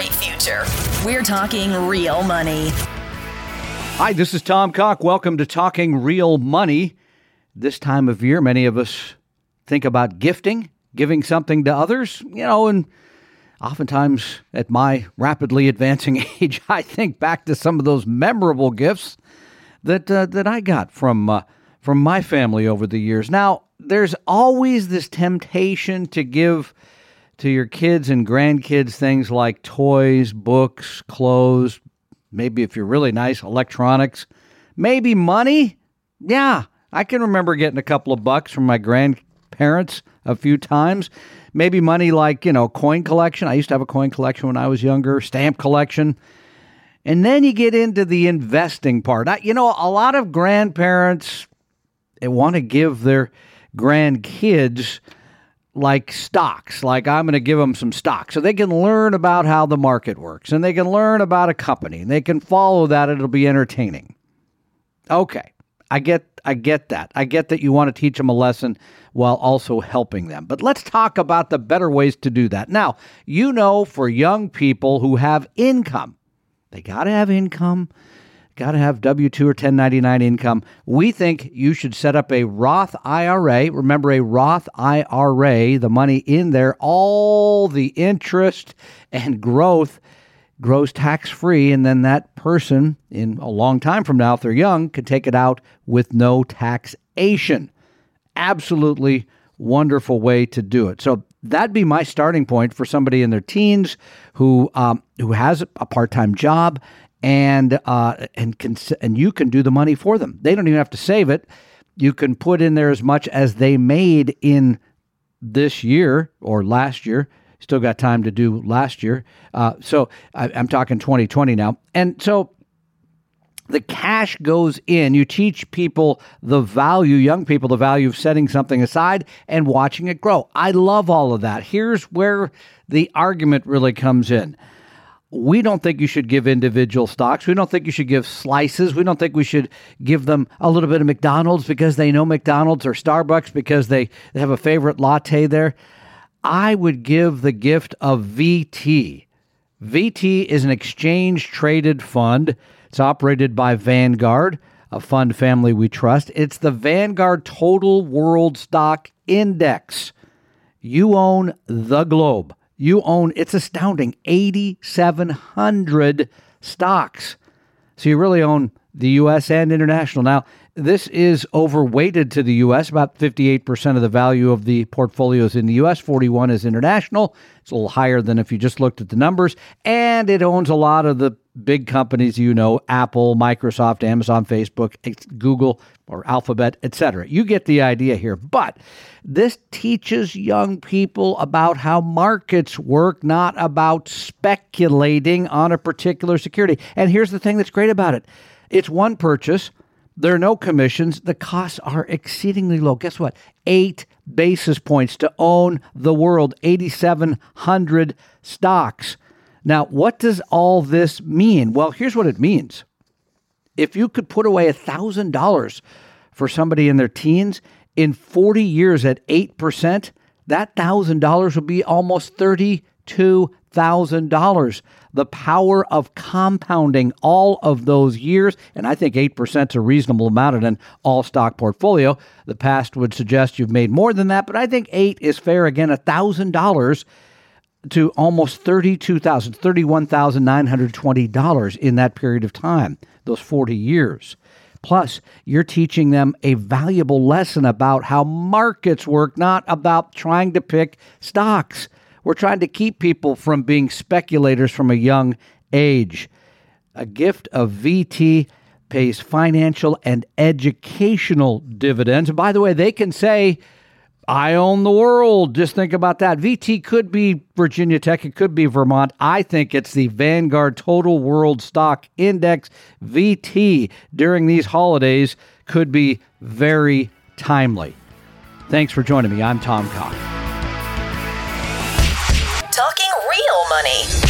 great future. We're talking real money. Hi, this is Tom Cock. Welcome to Talking Real Money. This time of year, many of us think about gifting, giving something to others, you know, and oftentimes at my rapidly advancing age, I think back to some of those memorable gifts that uh, that I got from uh, from my family over the years. Now, there's always this temptation to give to your kids and grandkids things like toys, books, clothes, maybe if you're really nice, electronics, maybe money. Yeah, I can remember getting a couple of bucks from my grandparents a few times. Maybe money like, you know, coin collection. I used to have a coin collection when I was younger, stamp collection. And then you get into the investing part. I, you know, a lot of grandparents they want to give their grandkids like stocks, like I'm going to give them some stocks so they can learn about how the market works and they can learn about a company and they can follow that. It'll be entertaining. Okay. I get I get that. I get that you want to teach them a lesson while also helping them. But let's talk about the better ways to do that. Now, you know for young people who have income, they got to have income got to have W 2 or 1099 income. We think you should set up a Roth IRA. Remember, a Roth IRA, the money in there, all the interest and growth grows tax free. And then that person, in a long time from now, if they're young, could take it out with no taxation. Absolutely wonderful way to do it. So that'd be my starting point for somebody in their teens who um, who has a part time job and uh, and can and you can do the money for them. They don't even have to save it. You can put in there as much as they made in this year or last year. Still got time to do last year. Uh, so I, I'm talking 2020 now, and so the cash goes in. You teach people the value, young people, the value of setting something aside and watching it grow. I love all of that. Here's where the argument really comes in we don't think you should give individual stocks. We don't think you should give slices. We don't think we should give them a little bit of McDonald's because they know McDonald's or Starbucks because they, they have a favorite latte there. I would give the gift of VT. VT is an exchange traded fund. It's operated by Vanguard, a fund family we trust. It's the Vanguard Total World Stock Index. You own the globe you own, it's astounding, 8,700 stocks. So you really own the U.S. and international. Now, this is overweighted to the U.S. About 58% of the value of the portfolio is in the U.S., 41 is international. It's a little higher than if you just looked at the numbers. And it owns a lot of the big companies you know, Apple, Microsoft, Amazon, Facebook, Google, or Alphabet, etc. You get the idea here. But this teaches young people about how markets work, not about speculating on a particular security. And here's the thing that's great about it. It's one purchase. There are no commissions. The costs are exceedingly low. Guess what? Eight basis points to own the world, 8,700 stocks. Now, what does all this mean? Well, here's what it means. If you could put away $1,000 for somebody in their teens in 40 years at 8%, that $1,000 would be almost $32,000. The power of compounding all of those years, and I think 8 is a reasonable amount in an all stock portfolio. The past would suggest you've made more than that, but I think 8 is fair. Again, $1,000 to almost $32,000, $31,920 in that period of time, those 40 years. Plus, you're teaching them a valuable lesson about how markets work, not about trying to pick stocks. We're trying to keep people from being speculators from a young age. A gift of VT pays financial and educational dividends. By the way, they can say, I own the world. Just think about that. VT could be Virginia Tech, it could be Vermont. I think it's the Vanguard Total World Stock Index. VT during these holidays could be very timely. Thanks for joining me. I'm Tom Cock. Talking real money.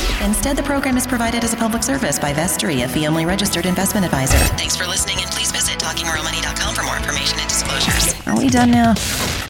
Instead, the program is provided as a public service by Vestry, a fee only registered investment advisor. Thanks for listening, and please visit talkingrealmoney.com for more information and disclosures. Are we done now?